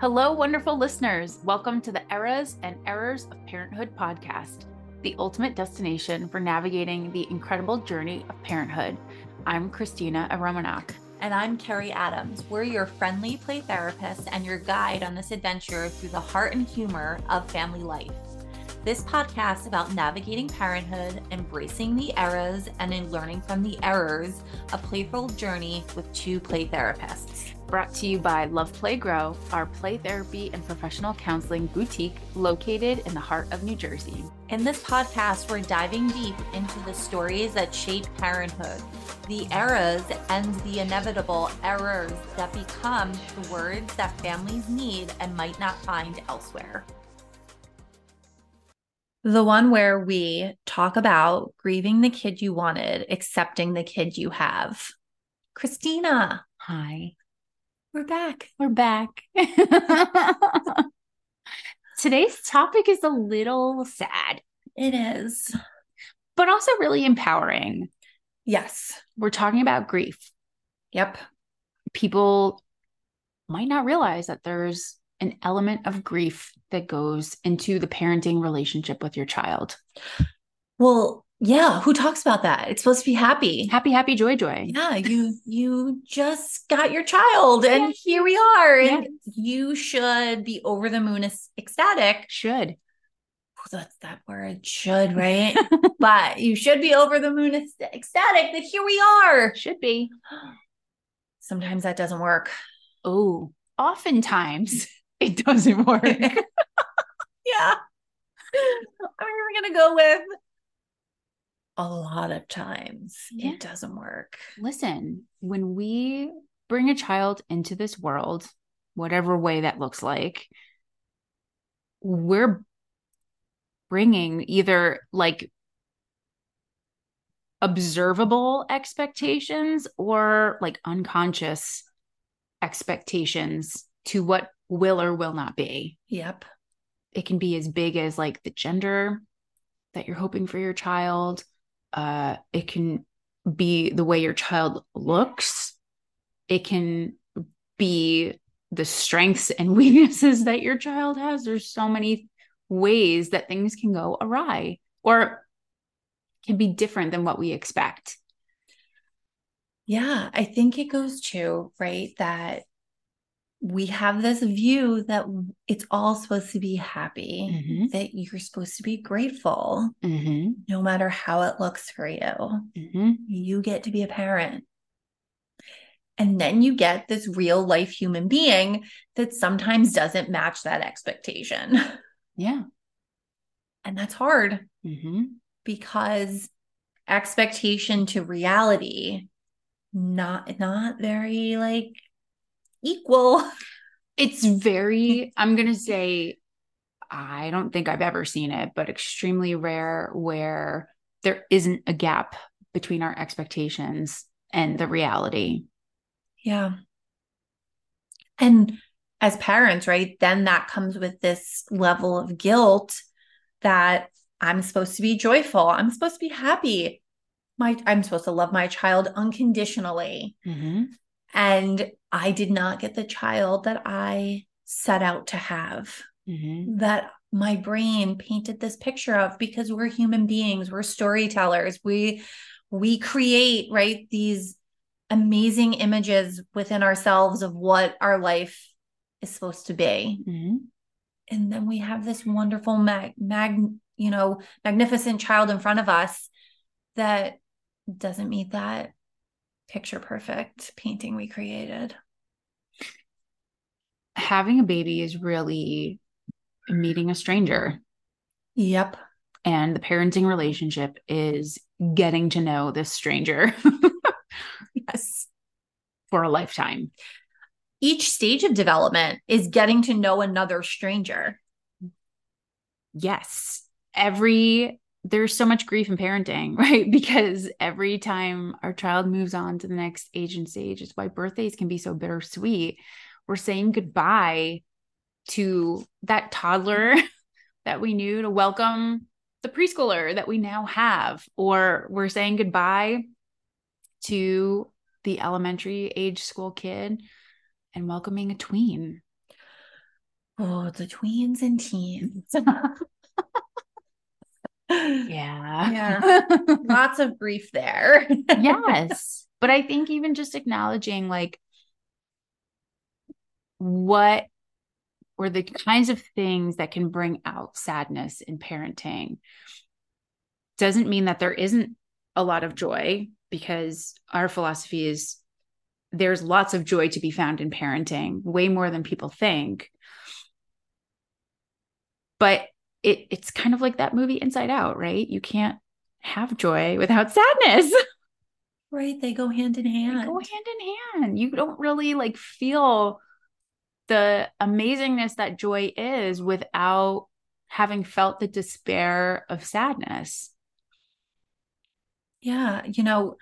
Hello, wonderful listeners. Welcome to the Eras and Errors of Parenthood podcast, the ultimate destination for navigating the incredible journey of parenthood. I'm Christina Aromanak. And I'm Carrie Adams. We're your friendly play therapist and your guide on this adventure through the heart and humor of family life. This podcast about navigating parenthood, embracing the eras, and in learning from the errors, a playful journey with two play therapists. Brought to you by Love Play Grow, our play therapy and professional counseling boutique located in the heart of New Jersey. In this podcast, we're diving deep into the stories that shape parenthood, the eras and the inevitable errors that become the words that families need and might not find elsewhere. The one where we talk about grieving the kid you wanted, accepting the kid you have. Christina. Hi. We're back. We're back. Today's topic is a little sad. It is. But also really empowering. Yes. We're talking about grief. Yep. People might not realize that there's an element of grief that goes into the parenting relationship with your child. Well, yeah, who talks about that? It's supposed to be happy. Happy, happy, joy, joy. Yeah, you you just got your child and yeah. here we are. And yeah. you should be over the moon ecstatic. Should. Oh, that's that word, should, right? but you should be over the moon ecstatic that here we are. Should be. Sometimes that doesn't work. Oh, oftentimes it doesn't work. yeah. I'm going to go with a lot of times yeah. it doesn't work. Listen, when we bring a child into this world, whatever way that looks like, we're bringing either like observable expectations or like unconscious expectations to what will or will not be. Yep. It can be as big as like the gender that you're hoping for your child. Uh, it can be the way your child looks. It can be the strengths and weaknesses that your child has. There's so many ways that things can go awry or can be different than what we expect. Yeah, I think it goes to, right, that we have this view that it's all supposed to be happy, mm-hmm. that you're supposed to be grateful, mm-hmm. no matter how it looks for you. Mm-hmm. You get to be a parent. And then you get this real life human being that sometimes doesn't match that expectation. Yeah. And that's hard mm-hmm. because expectation to reality not not very like equal. It's very, I'm going to say, I don't think I've ever seen it, but extremely rare where there isn't a gap between our expectations and the reality. Yeah. And as parents, right, then that comes with this level of guilt that I'm supposed to be joyful. I'm supposed to be happy. My I'm supposed to love my child unconditionally. Mm-hmm. And I did not get the child that I set out to have, mm-hmm. that my brain painted this picture of because we're human beings, we're storytellers. We we create, right, these amazing images within ourselves of what our life is supposed to be. Mm-hmm. And then we have this wonderful mag, mag you know, magnificent child in front of us that doesn't meet that picture perfect painting we created. Having a baby is really meeting a stranger. Yep. And the parenting relationship is getting to know this stranger. yes. For a lifetime. Each stage of development is getting to know another stranger. Yes. Every there's so much grief in parenting, right? Because every time our child moves on to the next age and stage, it's why birthdays can be so bittersweet. We're saying goodbye to that toddler that we knew to welcome the preschooler that we now have, or we're saying goodbye to the elementary age school kid and welcoming a tween. Oh, the tweens and teens. yeah. Yeah. Lots of grief there. yes. But I think even just acknowledging like what or the kinds of things that can bring out sadness in parenting doesn't mean that there isn't a lot of joy because our philosophy is there's lots of joy to be found in parenting, way more than people think. But it it's kind of like that movie Inside Out, right? You can't have joy without sadness. Right, they go hand in hand. They go hand in hand. You don't really like feel the amazingness that joy is without having felt the despair of sadness. Yeah, you know,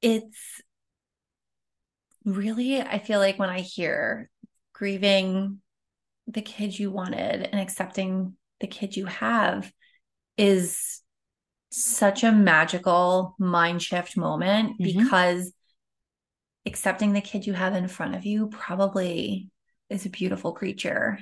it's really, I feel like when I hear grieving the kid you wanted and accepting the kid you have is such a magical mind shift moment mm-hmm. because accepting the kid you have in front of you probably is a beautiful creature.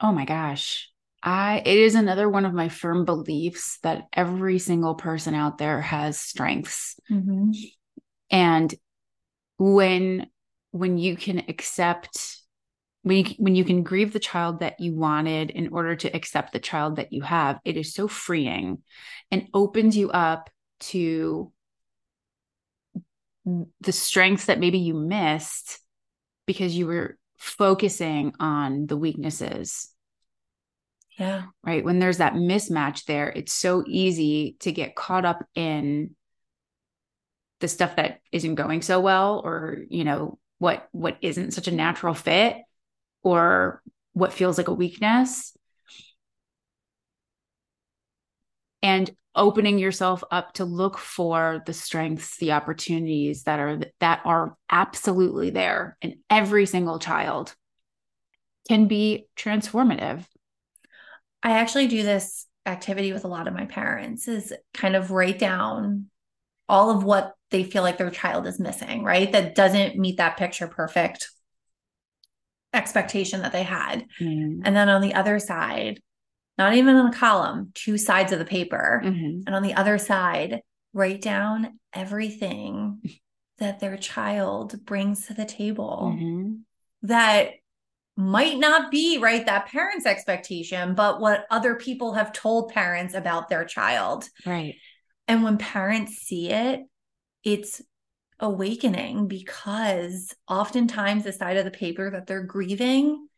Oh my gosh. I it is another one of my firm beliefs that every single person out there has strengths. Mm-hmm. And when when you can accept when you, when you can grieve the child that you wanted in order to accept the child that you have it is so freeing and opens you up to the strengths that maybe you missed because you were focusing on the weaknesses. Yeah. Right? When there's that mismatch there it's so easy to get caught up in the stuff that isn't going so well or you know what what isn't such a natural fit or what feels like a weakness. And opening yourself up to look for the strengths the opportunities that are that are absolutely there in every single child can be transformative. I actually do this activity with a lot of my parents is kind of write down all of what they feel like their child is missing, right? That doesn't meet that picture perfect expectation that they had. Mm. And then on the other side, not even on a column, two sides of the paper. Mm-hmm. And on the other side, write down everything that their child brings to the table mm-hmm. that might not be right that parent's expectation but what other people have told parents about their child right and when parents see it, it's awakening because oftentimes the side of the paper that they're grieving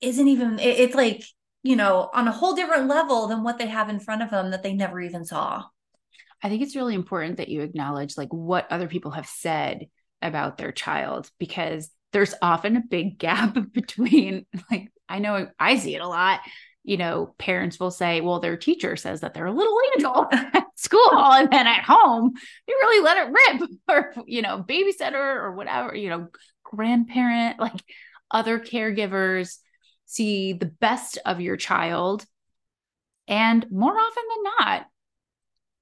isn't even, it's like, you know, on a whole different level than what they have in front of them that they never even saw. I think it's really important that you acknowledge like what other people have said about their child because there's often a big gap between like I know I see it a lot you know, parents will say, well, their teacher says that they're a little angel at school and then at home, they really let it rip or, you know, babysitter or whatever, you know, grandparent, like other caregivers see the best of your child. And more often than not,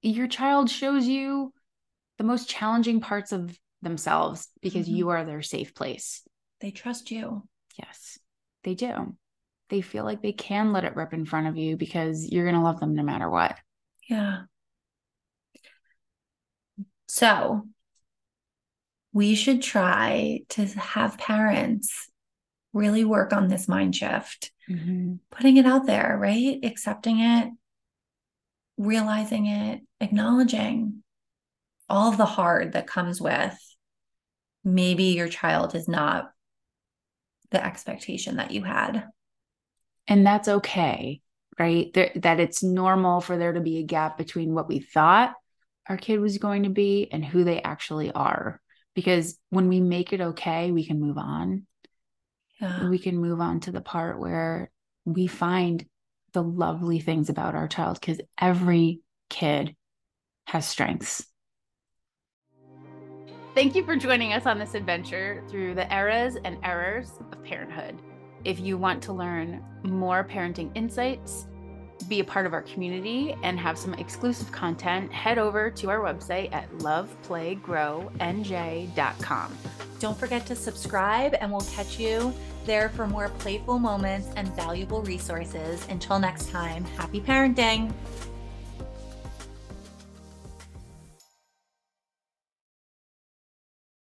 your child shows you the most challenging parts of themselves because mm-hmm. you are their safe place. They trust you. Yes, they do they feel like they can let it rip in front of you because you're going to love them no matter what. Yeah. So we should try to have parents really work on this mind shift, mm-hmm. putting it out there, right? Accepting it, realizing it, acknowledging all the hard that comes with maybe your child is not the expectation that you had and that's okay right there, that it's normal for there to be a gap between what we thought our kid was going to be and who they actually are because when we make it okay we can move on yeah. we can move on to the part where we find the lovely things about our child because every kid has strengths Thank you for joining us on this adventure through the eras and errors of parenthood. If you want to learn more parenting insights, be a part of our community and have some exclusive content, head over to our website at loveplaygrownj.com. Don't forget to subscribe, and we'll catch you there for more playful moments and valuable resources. Until next time, happy parenting.